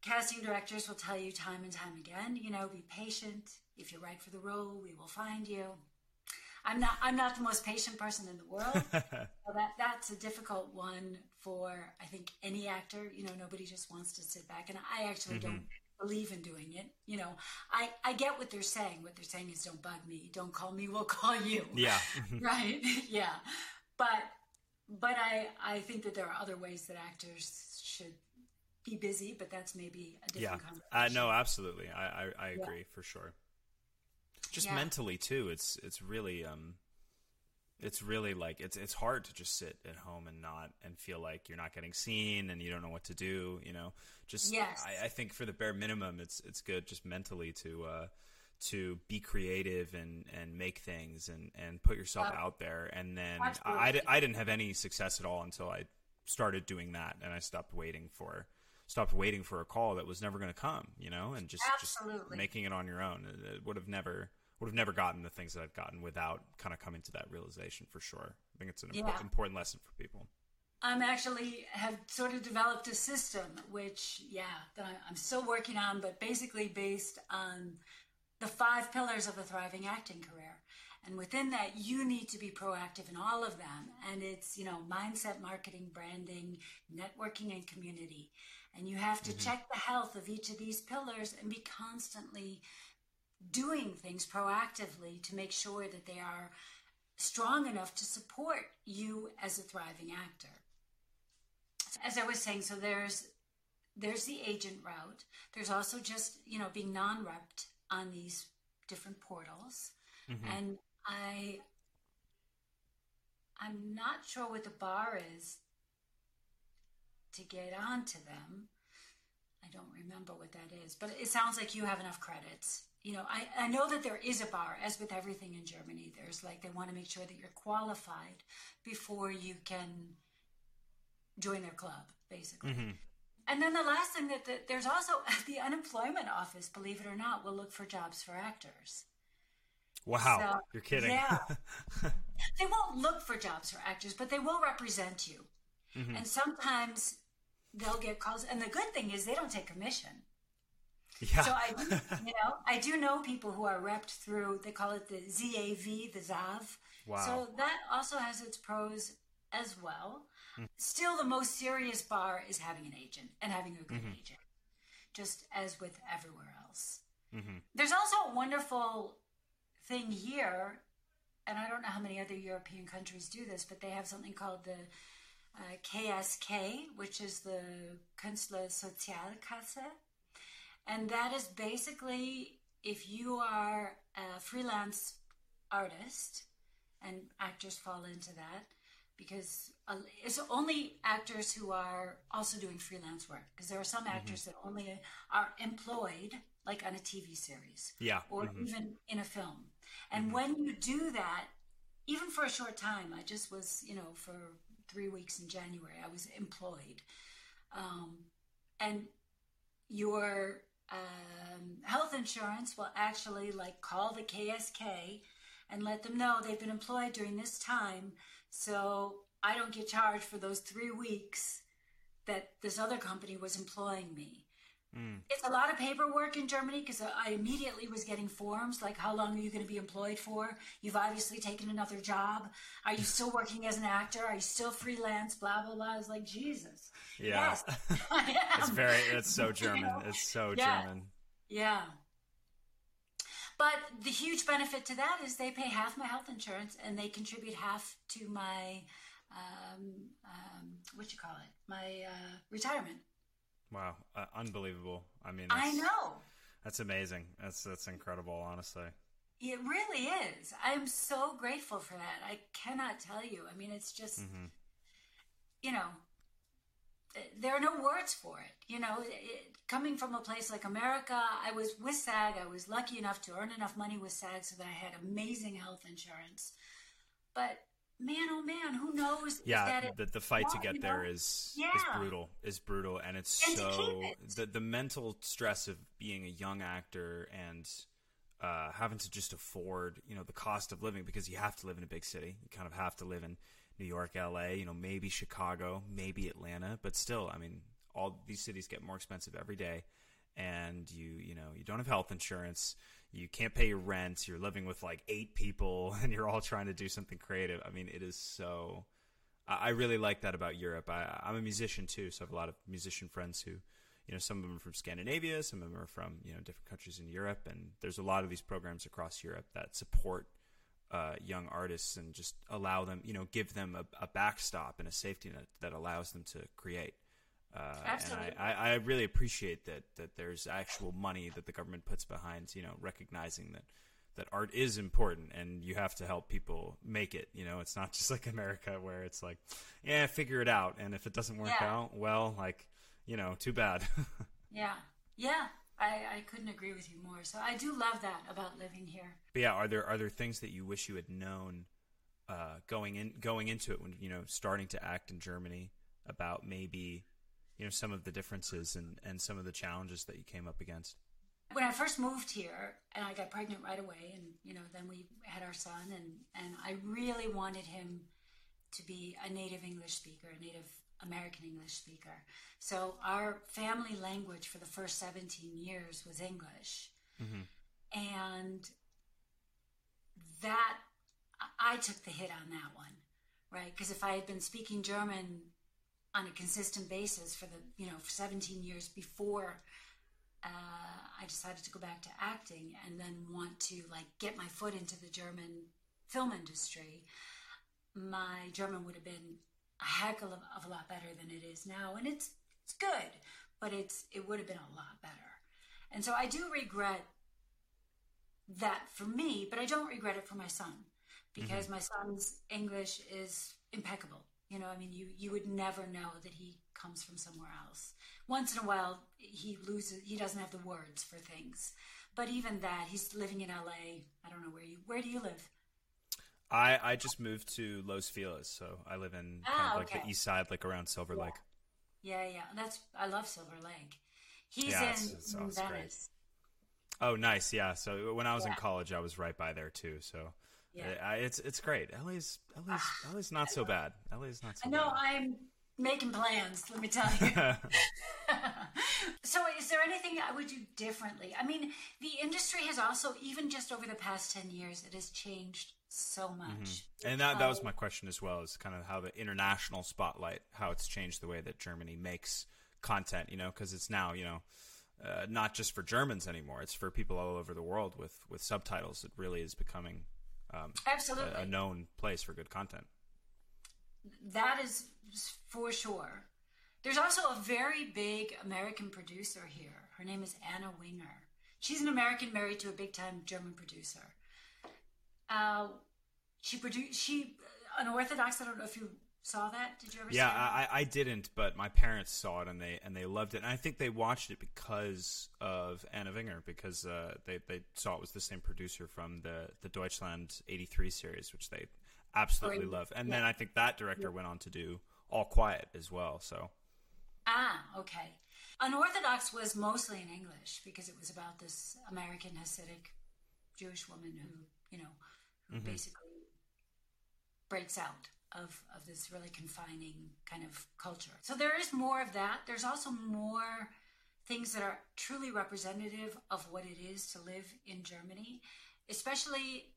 Casting directors will tell you time and time again, you know, be patient. If you're right for the role, we will find you. I'm not I'm not the most patient person in the world. so that that's a difficult one for I think any actor. You know, nobody just wants to sit back, and I actually mm-hmm. don't believe in doing it. You know, I, I get what they're saying. What they're saying is don't bug me. Don't call me. We'll call you. Yeah. right. yeah. But, but I, I think that there are other ways that actors should be busy, but that's maybe a different yeah. conversation. Uh, no, absolutely. I, I, I agree yeah. for sure. Just yeah. mentally too. It's, it's really, um, it's really like it's it's hard to just sit at home and not and feel like you're not getting seen and you don't know what to do you know just yes. I, I think for the bare minimum it's it's good just mentally to uh to be creative and and make things and and put yourself out there and then I, I didn't have any success at all until I started doing that and I stopped waiting for stopped waiting for a call that was never going to come you know and just Absolutely. just making it on your own it would have never would have never gotten the things that I've gotten without kind of coming to that realization for sure. I think it's an yeah. important lesson for people. I'm actually have sort of developed a system, which yeah, that I'm still working on, but basically based on the five pillars of a thriving acting career. And within that, you need to be proactive in all of them. And it's, you know, mindset, marketing, branding, networking, and community. And you have to mm-hmm. check the health of each of these pillars and be constantly doing things proactively to make sure that they are strong enough to support you as a thriving actor. As I was saying, so there's there's the agent route. There's also just you know being non-repped on these different portals, mm-hmm. and I I'm not sure what the bar is to get onto them. I don't remember what that is, but it sounds like you have enough credits you know, I, I know that there is a bar, as with everything in Germany. There's like, they want to make sure that you're qualified before you can join their club, basically. Mm-hmm. And then the last thing that the, there's also the unemployment office, believe it or not, will look for jobs for actors. Wow, so, you're kidding. Yeah. they won't look for jobs for actors, but they will represent you. Mm-hmm. And sometimes they'll get calls. And the good thing is they don't take commission. Yeah. So I, do, you know, I do know people who are repped through. They call it the ZAV, the ZAV. Wow. So that also has its pros as well. Mm. Still, the most serious bar is having an agent and having a good mm-hmm. agent, just as with everywhere else. Mm-hmm. There's also a wonderful thing here, and I don't know how many other European countries do this, but they have something called the uh, KSK, which is the Künstler Sozialkasse and that is basically if you are a freelance artist, and actors fall into that, because uh, it's only actors who are also doing freelance work because there are some actors mm-hmm. that only are employed like on a TV series yeah or mm-hmm. even in a film and mm-hmm. when you do that even for a short time I just was you know for 3 weeks in January I was employed um, and your um, health insurance will actually like call the KSK and let them know they've been employed during this time. So I don't get charged for those three weeks that this other company was employing me. Mm. It's a lot of paperwork in Germany because I immediately was getting forms like, how long are you going to be employed for? You've obviously taken another job. Are you still working as an actor? Are you still freelance? Blah, blah, blah. I was like, Jesus. Yeah. Yes, it's very, it's so German. you know? It's so yeah. German. Yeah. But the huge benefit to that is they pay half my health insurance and they contribute half to my, um, um, what you call it, my uh, retirement. Wow, uh, unbelievable! I mean, I know that's amazing. That's that's incredible, honestly. It really is. I'm so grateful for that. I cannot tell you. I mean, it's just, mm-hmm. you know, there are no words for it. You know, it, coming from a place like America, I was with SAG. I was lucky enough to earn enough money with SAG so that I had amazing health insurance. But man, oh man, who knows? Yeah, the, the fight to get there know? is yeah. is brutal, is brutal, and it's and so it. the the mental stress of being a young actor and uh, having to just afford, you know, the cost of living because you have to live in a big city. You kind of have to live in New York, LA, you know, maybe Chicago, maybe Atlanta, but still, I mean, all these cities get more expensive every day, and you, you know, you don't have health insurance you can't pay your rent, you're living with like eight people, and you're all trying to do something creative. I mean, it is so. I really like that about Europe. I, I'm a musician too, so I have a lot of musician friends who, you know, some of them are from Scandinavia, some of them are from you know different countries in Europe, and there's a lot of these programs across Europe that support uh, young artists and just allow them, you know, give them a, a, backstop and a safety net that allows them to create. Uh, Absolutely. And I, I, I, really appreciate that that there's actual money that the government puts behind, you know, recognizing that that art is important and you have to help people make it. You know, it's not just like America where it's like, yeah, figure it out, and if it doesn't work yeah. out, well, like, you know, too bad. yeah, yeah. I, I couldn't agree with you more. So I do love that about living here. But yeah, are there are there things that you wish you had known uh, going in going into it when you know starting to act in Germany about maybe you know some of the differences and and some of the challenges that you came up against when i first moved here and i got pregnant right away and you know then we had our son and and i really wanted him to be a native english speaker a native american english speaker so our family language for the first 17 years was english mm-hmm. and that i took the hit on that one right because if i had been speaking german on a consistent basis for the you know for 17 years before uh, I decided to go back to acting and then want to like get my foot into the German film industry. My German would have been a heck of a, of a lot better than it is now, and it's it's good, but it's it would have been a lot better. And so I do regret that for me, but I don't regret it for my son because mm-hmm. my son's English is impeccable. You know, I mean, you you would never know that he comes from somewhere else. Once in a while, he loses. He doesn't have the words for things, but even that, he's living in L.A. I don't know where you. Where do you live? I I just moved to Los Feliz, so I live in ah, kind of like okay. the east side, like around Silver yeah. Lake. Yeah, yeah, that's I love Silver Lake. He's yeah, in, it's, it's, in Venice. Great. Oh, nice. Yeah. So when I was yeah. in college, I was right by there too. So yeah. it's it's great. LA's LA's LA's not so bad. LA's not so. I know bad. I'm making plans. Let me tell you. so, is there anything I would do differently? I mean, the industry has also, even just over the past ten years, it has changed so much. Mm-hmm. And that that was my question as well. Is kind of how the international spotlight, how it's changed the way that Germany makes content. You know, because it's now you know. Uh, not just for Germans anymore; it's for people all over the world with with subtitles. It really is becoming um, absolutely a, a known place for good content. That is for sure. There's also a very big American producer here. Her name is Anna Winger. She's an American married to a big time German producer. Uh, she produced she unorthodox. I don't know if you saw that? Did you ever? Yeah, I, I didn't, but my parents saw it and they and they loved it. And I think they watched it because of Anna Winger, because uh, they they saw it was the same producer from the the Deutschland '83 series, which they absolutely love. And Yeah. then I think that director went on to do All Quiet as well. So Ah, okay. Unorthodox was mostly in English because it was about this American Hasidic Jewish woman who, you know, who basically breaks out of, of this really confining kind of culture. So there is more of that. There's also more things that are truly representative of what it is to live in Germany, especially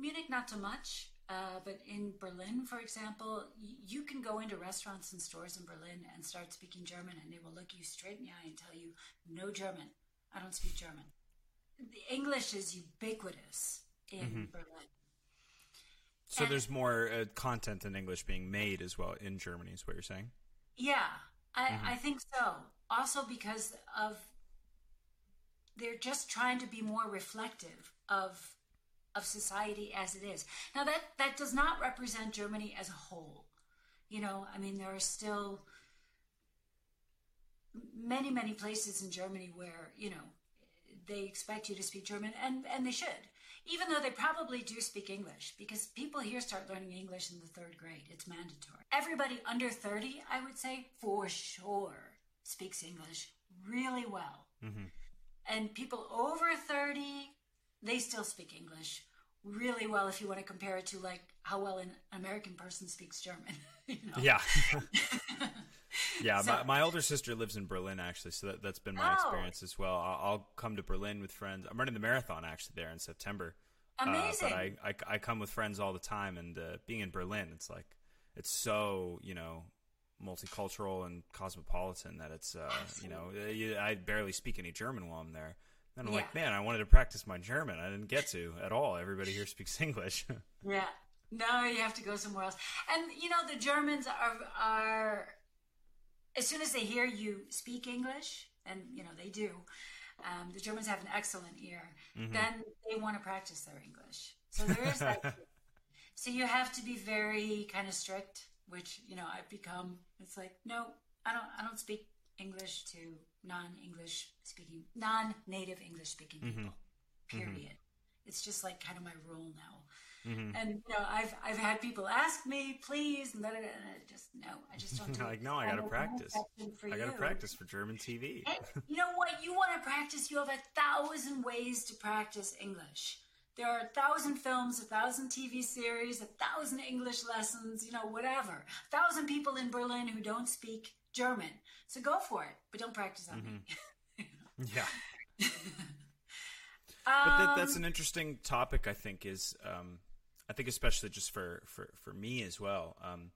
Munich, not so much. Uh, but in Berlin, for example, y- you can go into restaurants and stores in Berlin and start speaking German, and they will look you straight in the eye and tell you, "No German. I don't speak German." The English is ubiquitous in Berlin. So And- there's more uh, content in English being made as well in Germany. Is what you're saying? Yeah, I, I think so. Also because of they're just trying to be more reflective of of society as it is. Now that that does not represent Germany as a whole. You know, I mean there are still many many places in Germany where, you know, they expect you to speak German and and they should. Even though they probably do speak English because people here start learning English in the 3rd grade. It's mandatory. Everybody under 30, I would say, for sure speaks English really well. Mm-hmm. And people over 30, they still speak English really well if you want to compare it to like how well an American person speaks German. you know? Yeah. yeah, So- my, my older sister lives in Berlin actually, so that, that's been my Oh. experience as well. I'll, I'll come to Berlin with friends. I'm running the marathon actually there in September. Uh, Amazing. but I, I I come with friends all the time, and uh, being in Berlin, it's like it's so you know multicultural and cosmopolitan that it's uh, you know I barely speak any German while I'm there. And I'm like, man, I wanted to practice my German. I didn't get to at all. Everybody here speaks English. Yeah. No, you have to go somewhere else. And you know, the Germans are are as soon as they hear you speak English, and you know they do, um, the Germans have an excellent ear. Mm-hmm. Then they want to practice their English. So there is that. so you have to be very kind of strict, which you know I've become. It's like no, I don't. I don't speak English to non-English speaking, non-native English speaking mm-hmm. people. Mm-hmm. Period. It's just like kind of my rule now. Mm-hmm. And you know, I've I've had people ask me, please, and, da, da, da, and I just no, I just don't do like, no, I got to have practice. I got to you. practice for German TV. And you know what? You want to practice, you have a thousand ways to practice English. There are a thousand films, a thousand TV series, a thousand English lessons, you know, whatever. A thousand people in Berlin who don't speak German. So go for it, but don't practice on me. Mm-hmm. Yeah. but that, that's um, an interesting topic. I think is um, I think especially just for for for me as well. Um,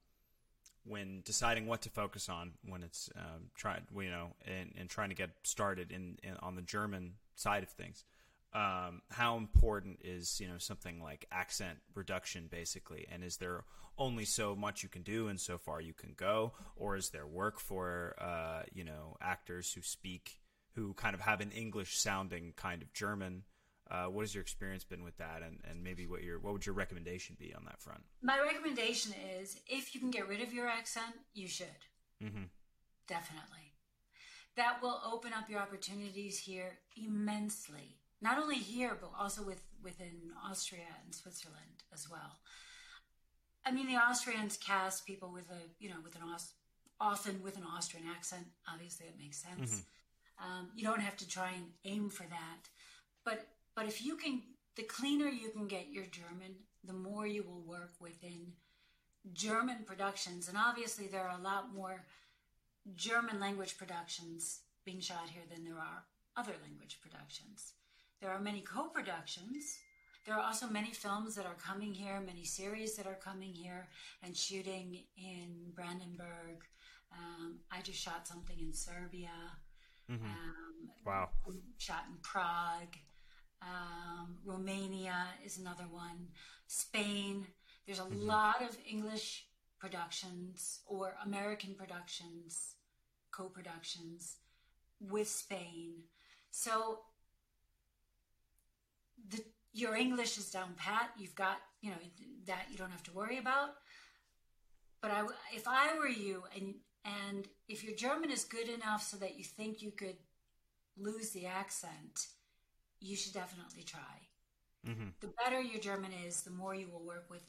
when deciding what to focus on when it's um, trying, you know, and, and trying to get started in, in on the German side of things, um, how important is you know something like accent reduction basically, and is there only so much you can do and so far you can go, or is there work for uh, you know actors who speak who kind of have an English sounding kind of German? Uh, what has your experience been with that, and, and maybe what your what would your recommendation be on that front? My recommendation is if you can get rid of your accent, you should. Mm-hmm. Definitely. That will open up your opportunities here immensely. Not only here, but also with, within Austria and Switzerland as well. I mean, the Austrians cast people with a, you know, with an often with an Austrian accent. Obviously, it makes sense. Um, you don't have to try and aim for that. But but if you can, the cleaner you can get your German, the more you will work within German productions. And obviously, there are a lot more German language productions being shot here than there are other language productions. There are many co productions. There are also many films that are coming here, many series that are coming here and shooting in Brandenburg. Um, I just shot something in Serbia. Um, Wow. shot in Prague. Um, Romania is another one. Spain. There's a lot of English productions or American productions, co productions with Spain. So the, your English is down pat. You've got, you know, that you don't have to worry about. but I, if I were you, and and if your German is good enough so that you think you could lose the accent, you should definitely try. Mm-hmm. The better your German is, the more you will work with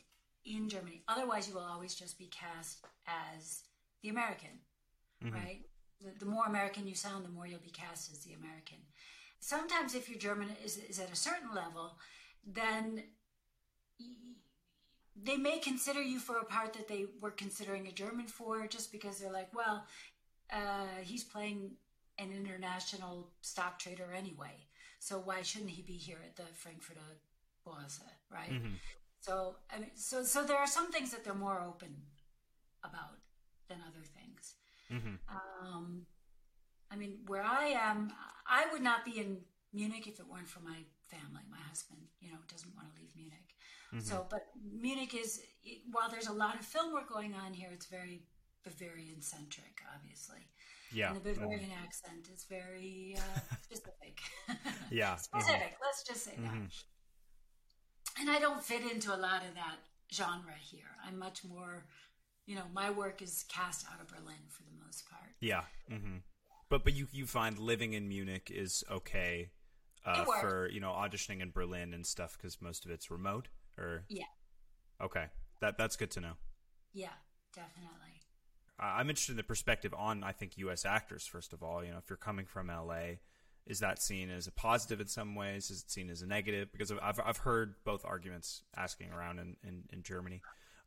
in Germany. Otherwise, you will always just be cast as the American, mm-hmm. right? The, the, more American you sound, the more you'll be cast as the American. Sometimes, if your German is, is at a certain level, then they may consider you for a part that they were considering a German for, just because they're like, well, uh, he's playing an international stock trader anyway, so why shouldn't he be here at the Frankfurter Börse, right? Mm-hmm. So I mean, so so there are some things that they're more open about than other things. Mm-hmm. Um, I mean, where I am, I would not be in Munich if it weren't for my family. My husband, you know, doesn't want to leave Munich. Mm-hmm. So, but Munich is while there's a lot of film work going on here, it's very Bavarian centric, obviously. Yeah, and the Bavarian mm-hmm. accent is very uh, specific. yeah, specific. Mm-hmm. Let's just say that. Mm-hmm and I don't fit into a lot of that genre here. I'm much more, you know, my work is cast out of Berlin for the most part. Yeah. Mm-hmm. But but you you find living in Munich is okay uh, for you know auditioning in Berlin and stuff because most of it's remote or yeah. Okay, that that's good to know. Yeah, definitely. I'm interested in the perspective on I think U.S. actors first of all. You know, if you're coming from L.A is that seen as a positive in some ways? Is it seen as a negative? Because I've I've heard both arguments asking around in in, in Germany,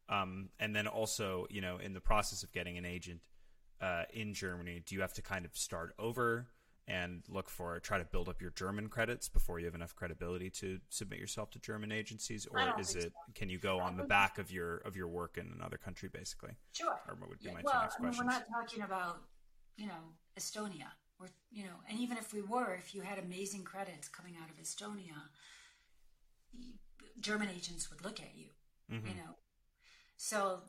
um, and then also you know in the process of getting an agent uh, in Germany, do you have to kind of start over and look for try to build up your German credits before you have enough credibility to submit yourself to German agencies, or is it so. can you go on the back of your of your work in another country basically? Sure. Or would be yeah. my well, two next I mean, we're not talking about you know Estonia or you know, and even if we were, if you had amazing credits coming out of Estonia, German agents would look at you. Mm-hmm. You know, so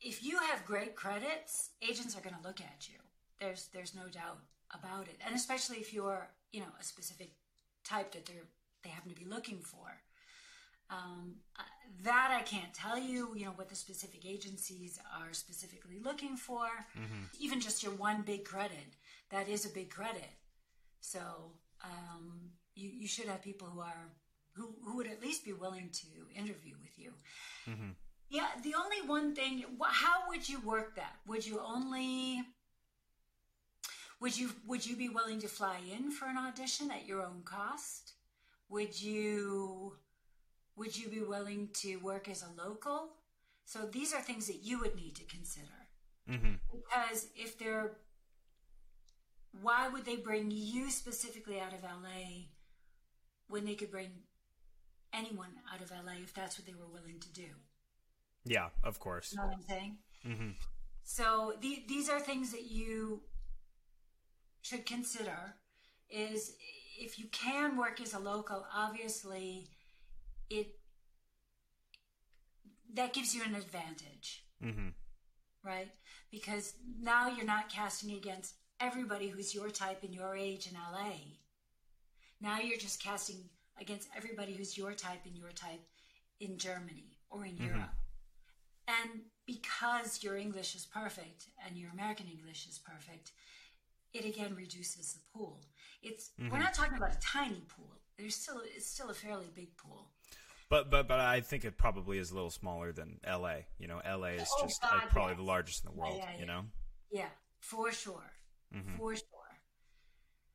if you have great credits, agents are going to look at you. There's there's no doubt about it, and especially if you're you know a specific type that they're they happen to be looking for. Um, that I can't tell you, you know, what the specific agencies are specifically looking for. Mm-hmm. Even just your one big credit that is a big credit. So um, you, you should have people who are who, who would at least be willing to interview with you. Mm-hmm. Yeah, the only one thing, how would you work that? Would you only would you would you be willing to fly in for an audition at your own cost? Would you would you be willing to work as a local? So these are things that you would need to consider. Mm-hmm. Because if they're why would they bring you specifically out of LA when they could bring anyone out of LA if that's what they were willing to do? Yeah, of course. You know what I'm saying? Mm-hmm. So the, these are things that you should consider. Is if you can work as a local, obviously, it that gives you an advantage, mm-hmm. right? Because now you're not casting against everybody who's your type and your age in LA. Now you're just casting against everybody who's your type and your type in Germany or in mm-hmm. Europe. And because your English is perfect and your American English is perfect, it again reduces the pool. It's mm-hmm. we're not talking about a tiny pool. There's still it's still a fairly big pool. But but but I think it probably is a little smaller than L.A. You know, L.A. is oh, just God, probably yes. the largest in the world. Yeah, yeah, you know. Yeah, for sure mm-hmm. for sure.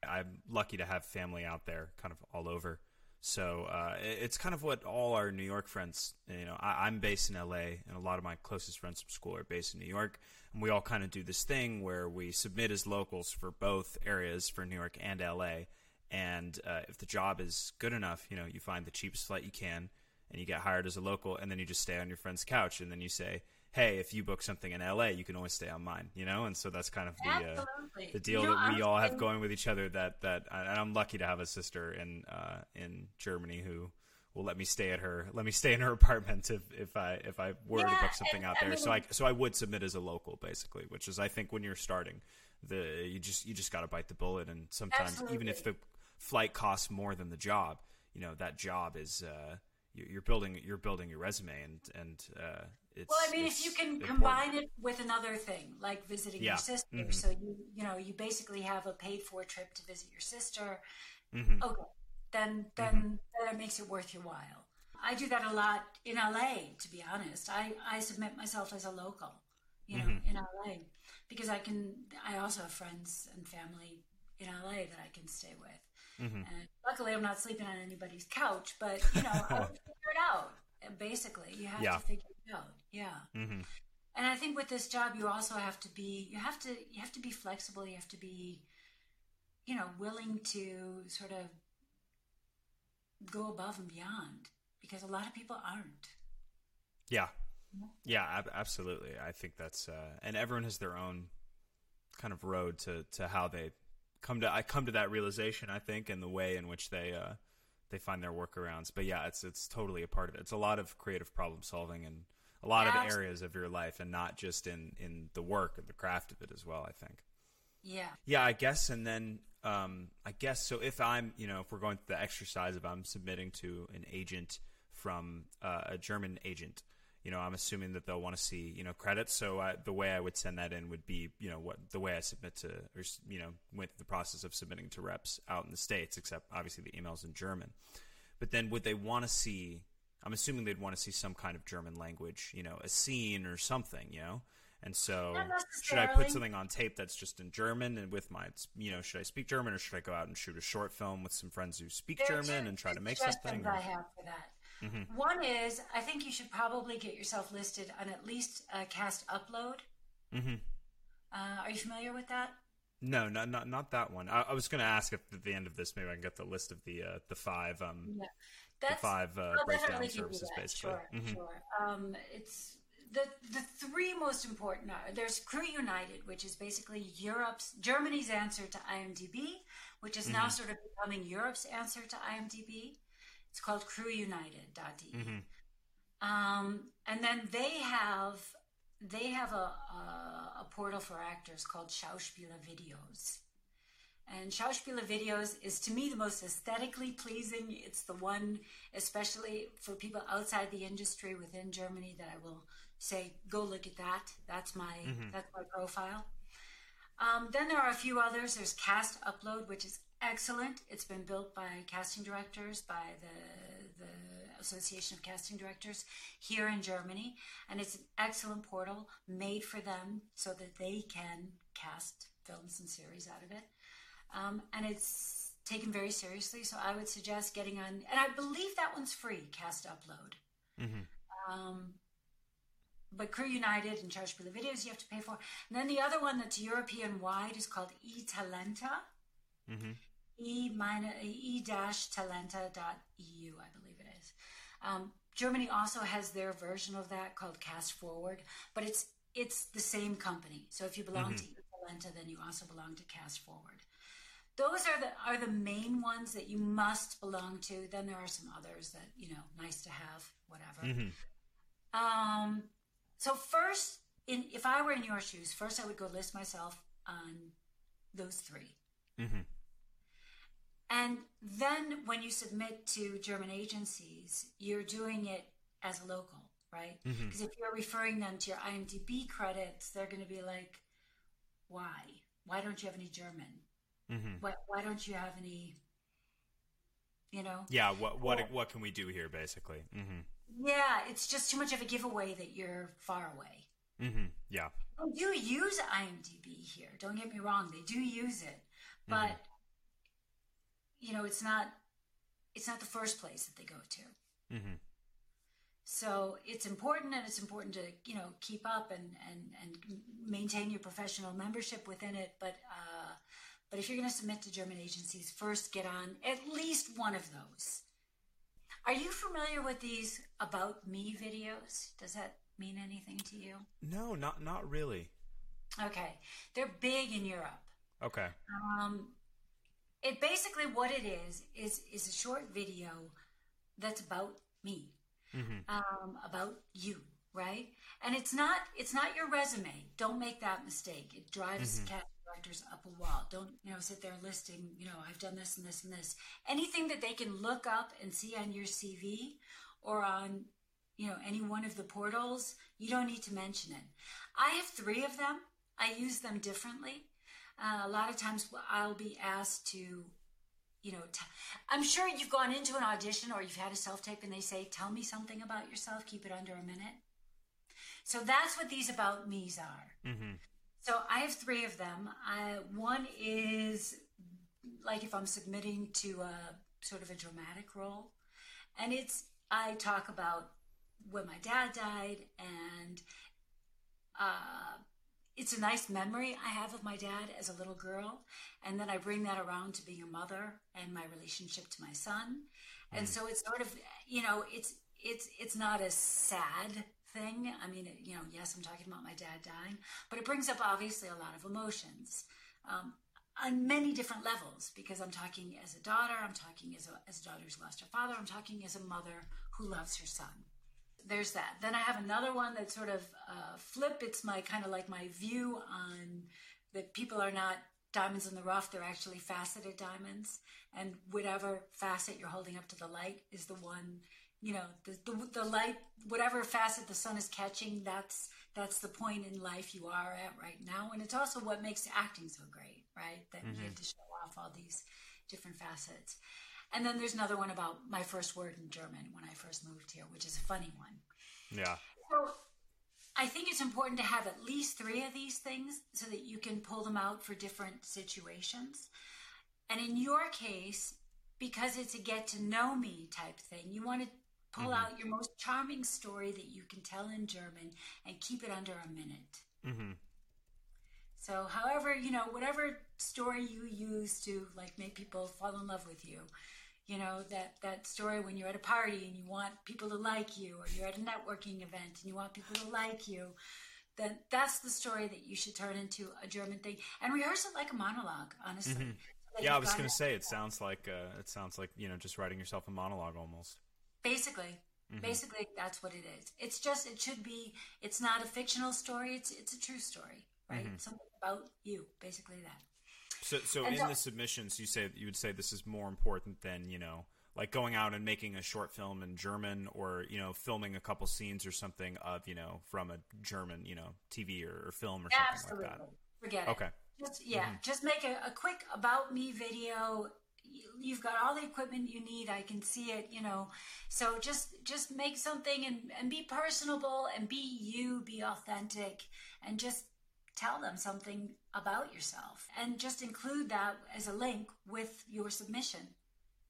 I'm lucky to have family out there, kind of all over. So uh, it's kind of what all our New York friends, you know, I, am based in LA, and a lot of my closest friends from school are based in New York, and we all kind of do this thing where we submit as locals for both areas, for New York and LA. And uh, if the job is good enough, you know, you find the cheapest flight you can, and you get hired as a local, and then you just stay on your friend's couch, and then you say, hey, if you book something in LA, you can always stay on mine, you know? And so that's kind of the uh, the deal you know, that we all have going with each other that that and I'm lucky to have a sister in uh, in Germany who will let me stay at her let me stay in her apartment if if I if I were yeah, to book something out there. I mean, so I so I would submit as a local basically, which is I think when you're starting, the you just you just got to bite the bullet and sometimes absolutely. even if the flight costs more than the job, you know, that job is uh you're building you're building your resume and and uh, it's well i mean if you can important. combine it with another thing like visiting yeah. your sister mm-hmm. so you you know you basically have a paid for trip to visit your sister mm-hmm. okay then then mm-hmm. then it makes it worth your while i do that a lot in la to be honest i i submit myself as a local you know mm-hmm. in la because i can i also have friends and family in la that i can stay with Mm-hmm. And luckily, I'm not sleeping on anybody's couch, but you know, I would figure it out. Basically, you have yeah. to figure it out. Yeah. Mm-hmm. And I think with this job, you also have to be you have to you have to be flexible. You have to be, you know, willing to sort of go above and beyond because a lot of people aren't. Yeah. Yeah, ab- absolutely. I think that's uh, and everyone has their own kind of road to to how they come to I come to that realization I think in the way in which they uh, they find their workarounds. But yeah, it's it's totally a part of it. It's a lot of creative problem solving and a lot yeah, of areas of your life, and not just in in the work and the craft of it as well. I think. Yeah. Yeah, I guess, and then um, I guess so. If I'm, you know, if we're going through the exercise of I'm submitting to an agent from uh, a German agent, you know, I'm assuming that they'll want to see, you know, credits. So I, the way I would send that in would be, you know, what the way I submit to, or you know, went through the process of submitting to reps out in the states, except obviously the emails in German. But then would they want to see? I'm assuming they'd want to see some kind of German language, you know, a scene or something, you know. And so, should I put something on tape that's just in German and with my, you know, should I speak German or should I go out and shoot a short film with some friends who speak German and try to make something? I have for that. Mm-hmm. One is I think you should probably get yourself listed on at least a cast upload. Mm-hmm. Uh, are you familiar with that? No, not not not that one. I, I was going to ask if at the end of this maybe I can get the list of the uh, the five um yeah. the five uh, breakdown services basically. Sure, mm-hmm. sure. Um, it's the the three most important are there's Crew United, which is basically Europe's Germany's answer to IMDb, which is now mm-hmm. sort of becoming Europe's answer to IMDb. It's called crewunited.de. Mm-hmm. Um, and then they have they have a, a, a, portal for actors called Schauspieler Videos. And Schauspieler Videos is to me the most aesthetically pleasing. It's the one, especially for people outside the industry within Germany, that I will say, go look at that. That's my mm-hmm. that's my profile. Um, then there are a few others. There's Cast Upload, which is excellent. It's been built by casting directors, by the, the Association of Casting Directors here in Germany. And it's an excellent portal made for them so that they can cast films and series out of it. Um, and it's taken very seriously. So I would suggest getting on, and I believe that one's free, Cast Upload. Mm-hmm. Um, but Crew United and Schauspieler Videos you have to pay for. And then the other one that's European wide is called eTalenta. Mm-hmm e minus e dash talenta.eu, I believe it is. Um, Germany also has their version of that called Cast Forward, but it's it's the same company. So if you belong mm-hmm. to Talenta, then you also belong to Cast Forward. Those are the are the main ones that you must belong to. Then there are some others that you know, nice to have, whatever. Mm-hmm. Um, so first, in if I were in your shoes, first I would go list myself on those 3 mm-hmm. And then when you submit to German agencies, you're doing it as a local, right? Because mm-hmm. if you're referring them to your IMDb credits, they're going to be like, why? Why don't you have any German? Mm-hmm. Why, why don't you have any, you know? Yeah, what what, what can we do here, basically? Mm-hmm. Yeah, it's just too much of a giveaway that you're far away. Mm-hmm. Yeah. They do use IMDb here. Don't get me wrong; they do use it, but mm-hmm you know, it's not it's not the first place that they go to. Mm-hmm. So it's important, and it's important to you know keep up and and and maintain your professional membership within it. But uh, but if you're going to submit to German agencies, first get on at least one of those. Are you familiar with these about me videos? Does that mean anything to you? No, not not really. Okay, they're big in Europe. Okay. Um, it basically what it is is is a short video that's about me, mm-hmm. um, about you, right? And it's not it's not your resume. Don't make that mistake. It drives mm-hmm. cat directors up a wall. Don't you know sit there listing. You know I've done this and this and this. Anything that they can look up and see on your CV or on you know any one of the portals, you don't need to mention it. I have three of them. I use them differently. Uh, a lot of times I'll be asked to, you know, i I'm sure you've gone into an audition or you've had a self tape and they say, "Tell me something about yourself. Keep it under a minute." So that's what these about me's are. Mm-hmm. So I have three of them. I, one is like if I'm submitting to a sort of a dramatic role, and it's I talk about when my dad died, and uh, it's a nice memory I have of my dad as a little girl, and then I bring that around to being a mother and my relationship to my son, and mm. so it's sort of you know it's it's it's not a sad thing. I mean, you know, yes, I'm talking about my dad dying, but it brings up obviously a lot of emotions. Um, on many different levels because I'm talking as a daughter, I'm talking as a, as a daughter who's lost her father, I'm talking as a mother who loves her son. There's that. Then I have another one that sort of uh, flip. It's my kind of like my view on that people are not diamonds in the rough, they're actually faceted diamonds. And whatever facet you're holding up to the light is the one, you know, the, the, the light, whatever facet the sun is catching, that's that's the point in life you are at right now. And it's also what makes acting so great, right? That mm-hmm. you have to show off all these different facets. And then there's another one about my first word in German when I first moved here, which is a funny one. Yeah. So I think it's important to have at least three of these things so that you can pull them out for different situations. And in your case, because it's a get to know me type thing, you want to Pull mm-hmm. out your most charming story that you can tell in German and keep it under a minute. Mm-hmm. So, however, you know, whatever story you use to like make people fall in love with you, you know, that, that story when you're at a party and you want people to like you, or you're at a networking event and you want people to like you, then that's the story that you should turn into a German thing and rehearse it like a monologue, honestly. Mm-hmm. yeah, I was going to say it sounds like uh, it sounds like you know just writing yourself a monologue almost. Basically, mm-hmm. basically that's what it is. It's just it should be. It's not a fictional story. It's it's a true story, right? Mm-hmm. Something about you, basically that. So, so and in so, the submissions, you say you would say this is more important than you know, like going out and making a short film in German, or you know, filming a couple scenes or something of you know from a German you know TV or, or film or something like that. Forget it. Okay. Just, yeah, mm-hmm. just make a, a quick about me video you've got all the equipment you need i can see it you know so just just make something and, and be personable and be you be authentic and just tell them something about yourself and just include that as a link with your submission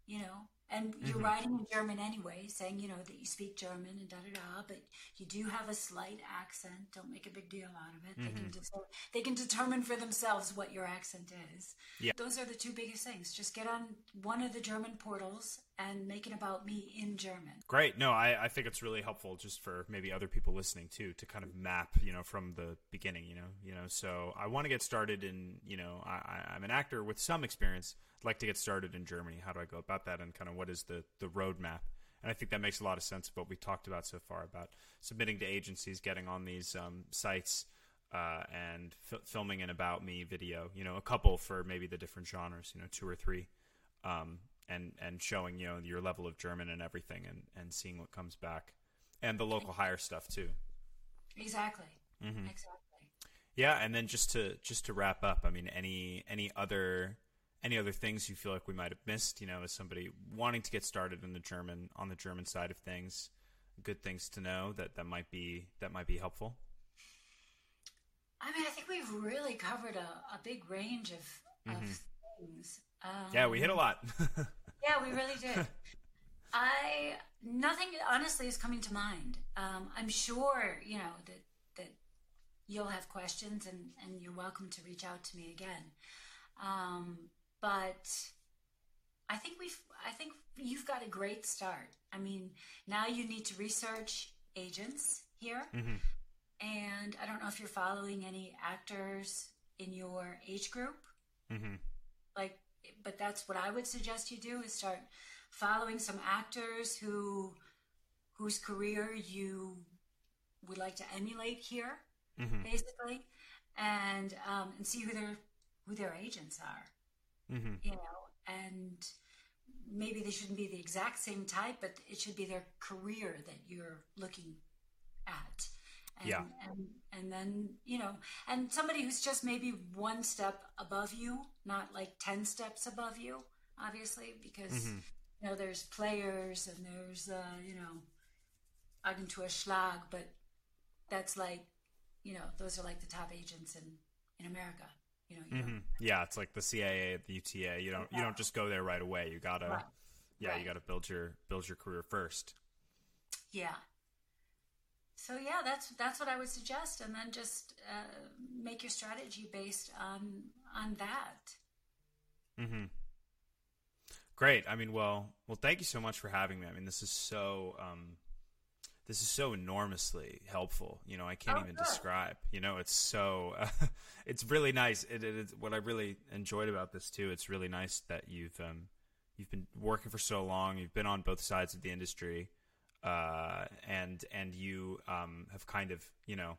you know and you're mm-hmm. writing in German anyway, saying, you know, that you speak German and da da da, but you do have a slight accent. Don't make a big deal out of it. Mm-hmm. They, can mm-hmm. de- they can determine for themselves what your accent is. Yeah. Those are the two biggest things. Just get on one of the German portals and make it about me in German. Great. No, I, I think it's really helpful just for maybe other people listening too, to kind of map, you know, from the beginning, you know, you know, so I want to get started in, you know, I, I'm an actor with some experience I'd like to get started in Germany. How do I go about that? And kind of what is the the roadmap? And I think that makes a lot of sense. What we talked about so far about submitting to agencies, getting on these um, sites, uh, and f- filming an about me video. You know, a couple for maybe the different genres. You know, two or three, um, and and showing you know your level of German and everything, and and seeing what comes back, and the local hire stuff too. Exactly. Mm-hmm. Exactly. Yeah, and then just to just to wrap up, I mean, any any other any other things you feel like we might have missed, you know, as somebody wanting to get started in the German on the German side of things, good things to know that that might be that might be helpful. I mean, I think we've really covered a, a big range of, of mm-hmm. things. Um, yeah, we hit a lot. yeah, we really did. I nothing honestly is coming to mind. Um, I'm sure you know that that you'll have questions, and and you're welcome to reach out to me again. Um, but I think we've I think you've got a great start. I mean, now you need to research agents here. Mm-hmm. And I don't know if you're following any actors in your age group. Mm-hmm. Like, but that's what I would suggest you do is start following some actors who whose career you would like to emulate here, mm-hmm. basically, and um, and see who their who their agents are mm-hmm. you know, and maybe they shouldn't be the exact same type, but it should be their career that you're looking at. And, yeah. And, and then, you know, and somebody who's just maybe one step above you, not like 10 steps above you, obviously, because, mm-hmm. you know, there's players and there's, uh, you know, to a Schlag, but that's like, you know, those are like the top agents in, in America. You know, you mm-hmm. yeah, it's like the CAA, the UTA. You don't yeah. you don't just go there right away. You gotta, right. yeah, right. you gotta build your build your career first. Yeah. So yeah, that's that's what I would suggest, and then just uh, make your strategy based on on that. Hmm. Great. I mean, well, well, thank you so much for having me. I mean, this is so um, this is so enormously helpful. You know, I can't oh, even good. describe. You know, it's so uh, it's really nice. It, it, it, what I really enjoyed about this too. It's really nice that you've um, you've been working for so long. You've been on both sides of the industry, uh, and and you um, have kind of you know.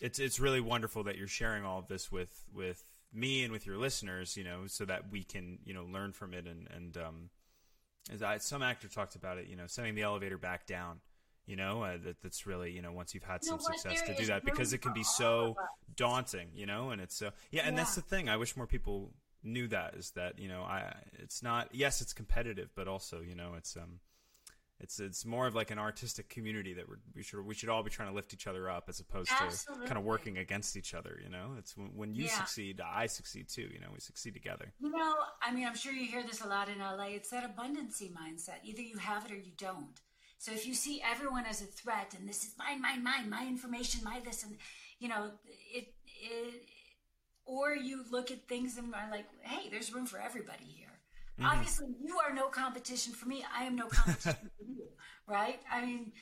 It's it's really wonderful that you're sharing all of this with with me and with your listeners. You know, so that we can you know learn from it and and um, as I, some actor talked about it. You know, sending the elevator back down you know uh, that that's really you know once you've had some no, success to do that because it can be so daunting you know and it's so yeah and yeah. that's the thing i wish more people knew that is that you know i it's not yes it's competitive but also you know it's um it's it's more of like an artistic community that we're, we should we should all be trying to lift each other up as opposed Absolutely. to kind of working against each other. You know, it's when, when you yeah. succeed, I succeed too. You know, we succeed together. You know, I mean, I'm sure you hear this a lot in LA. It's that abundancy mindset. Either you have it or you don't. So if you see everyone as a threat and this is mine, mine, mine, my information, my this, and you know, it, it or you look at things and are like, hey, there's room for everybody here. Mm-hmm. Obviously, you are no competition for me. I am no competition for you, right? I mean,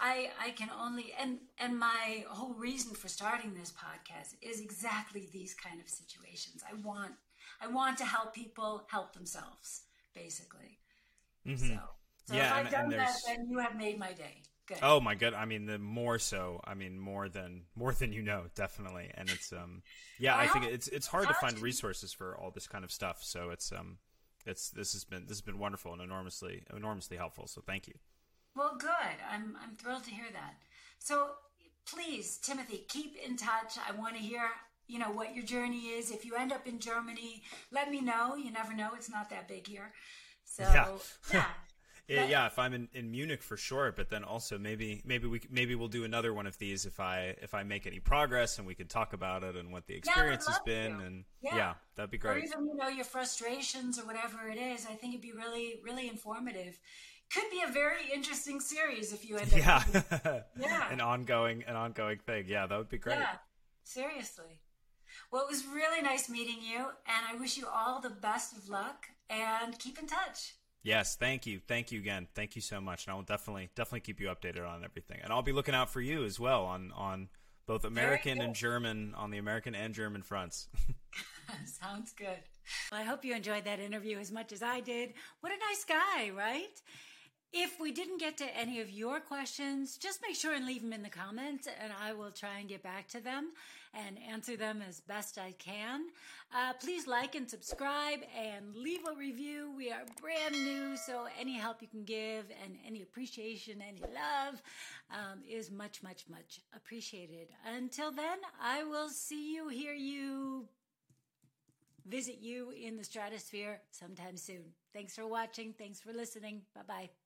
I I can only and and my whole reason for starting this podcast is exactly these kind of situations. I want I want to help people help themselves, basically. Mm-hmm. So. So yeah, if I've and, done and that, then you have made my day. Good. Oh my god! I mean, the more so. I mean, more than more than you know, definitely. And it's um, yeah, I think it's it's hard to find resources for all this kind of stuff. So it's um, it's this has been this has been wonderful and enormously enormously helpful. So thank you. Well, good. I'm I'm thrilled to hear that. So please, Timothy, keep in touch. I want to hear you know what your journey is. If you end up in Germany, let me know. You never know; it's not that big here. So yeah. yeah. Yeah, yeah, if I'm in, in Munich for sure, but then also maybe maybe we maybe we'll do another one of these if I if I make any progress and we can talk about it and what the experience yeah, has been to. and yeah. yeah. that'd be great. Or even you know your frustrations or whatever it is. I think it'd be really really informative. Could be a very interesting series if you end up. Yeah, yeah, an ongoing an ongoing thing. Yeah, that would be great. Yeah, seriously. Well, it was really nice meeting you, and I wish you all the best of luck. And keep in touch. Yes, thank you, thank you again, thank you so much, and I will definitely definitely keep you updated on everything, and I'll be looking out for you as well on on both American and German on the American and German fronts. Sounds good. Well, I hope you enjoyed that interview as much as I did. What a nice guy, right? If we didn't get to any of your questions, just make sure and leave them in the comments, and I will try and get back to them and answer them as best I can. Uh, please like and subscribe and leave a review. We are brand new, so any help you can give and any appreciation, any love um, is much, much, much appreciated. Until then, I will see you, hear you, visit you in the stratosphere sometime soon. Thanks for watching. Thanks for listening. Bye bye.